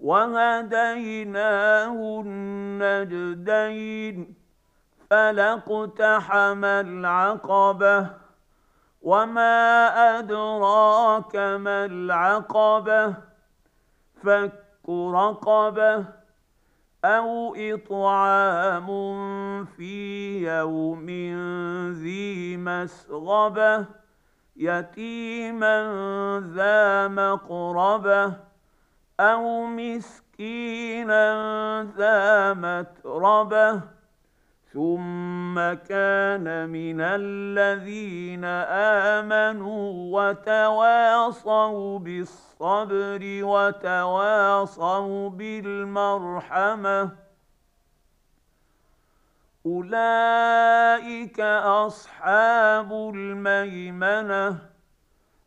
وهديناه النجدين فلأقتحم العقبة. وما أدراك ما العقبة؟ فك رقبة أو إطعام في يوم ذي مسغبة يتيما ذا مقربة. أو مسكينا ذا متربة ثم كان من الذين آمنوا وتواصوا بالصبر وتواصوا بالمرحمة أولئك أصحاب الميمنة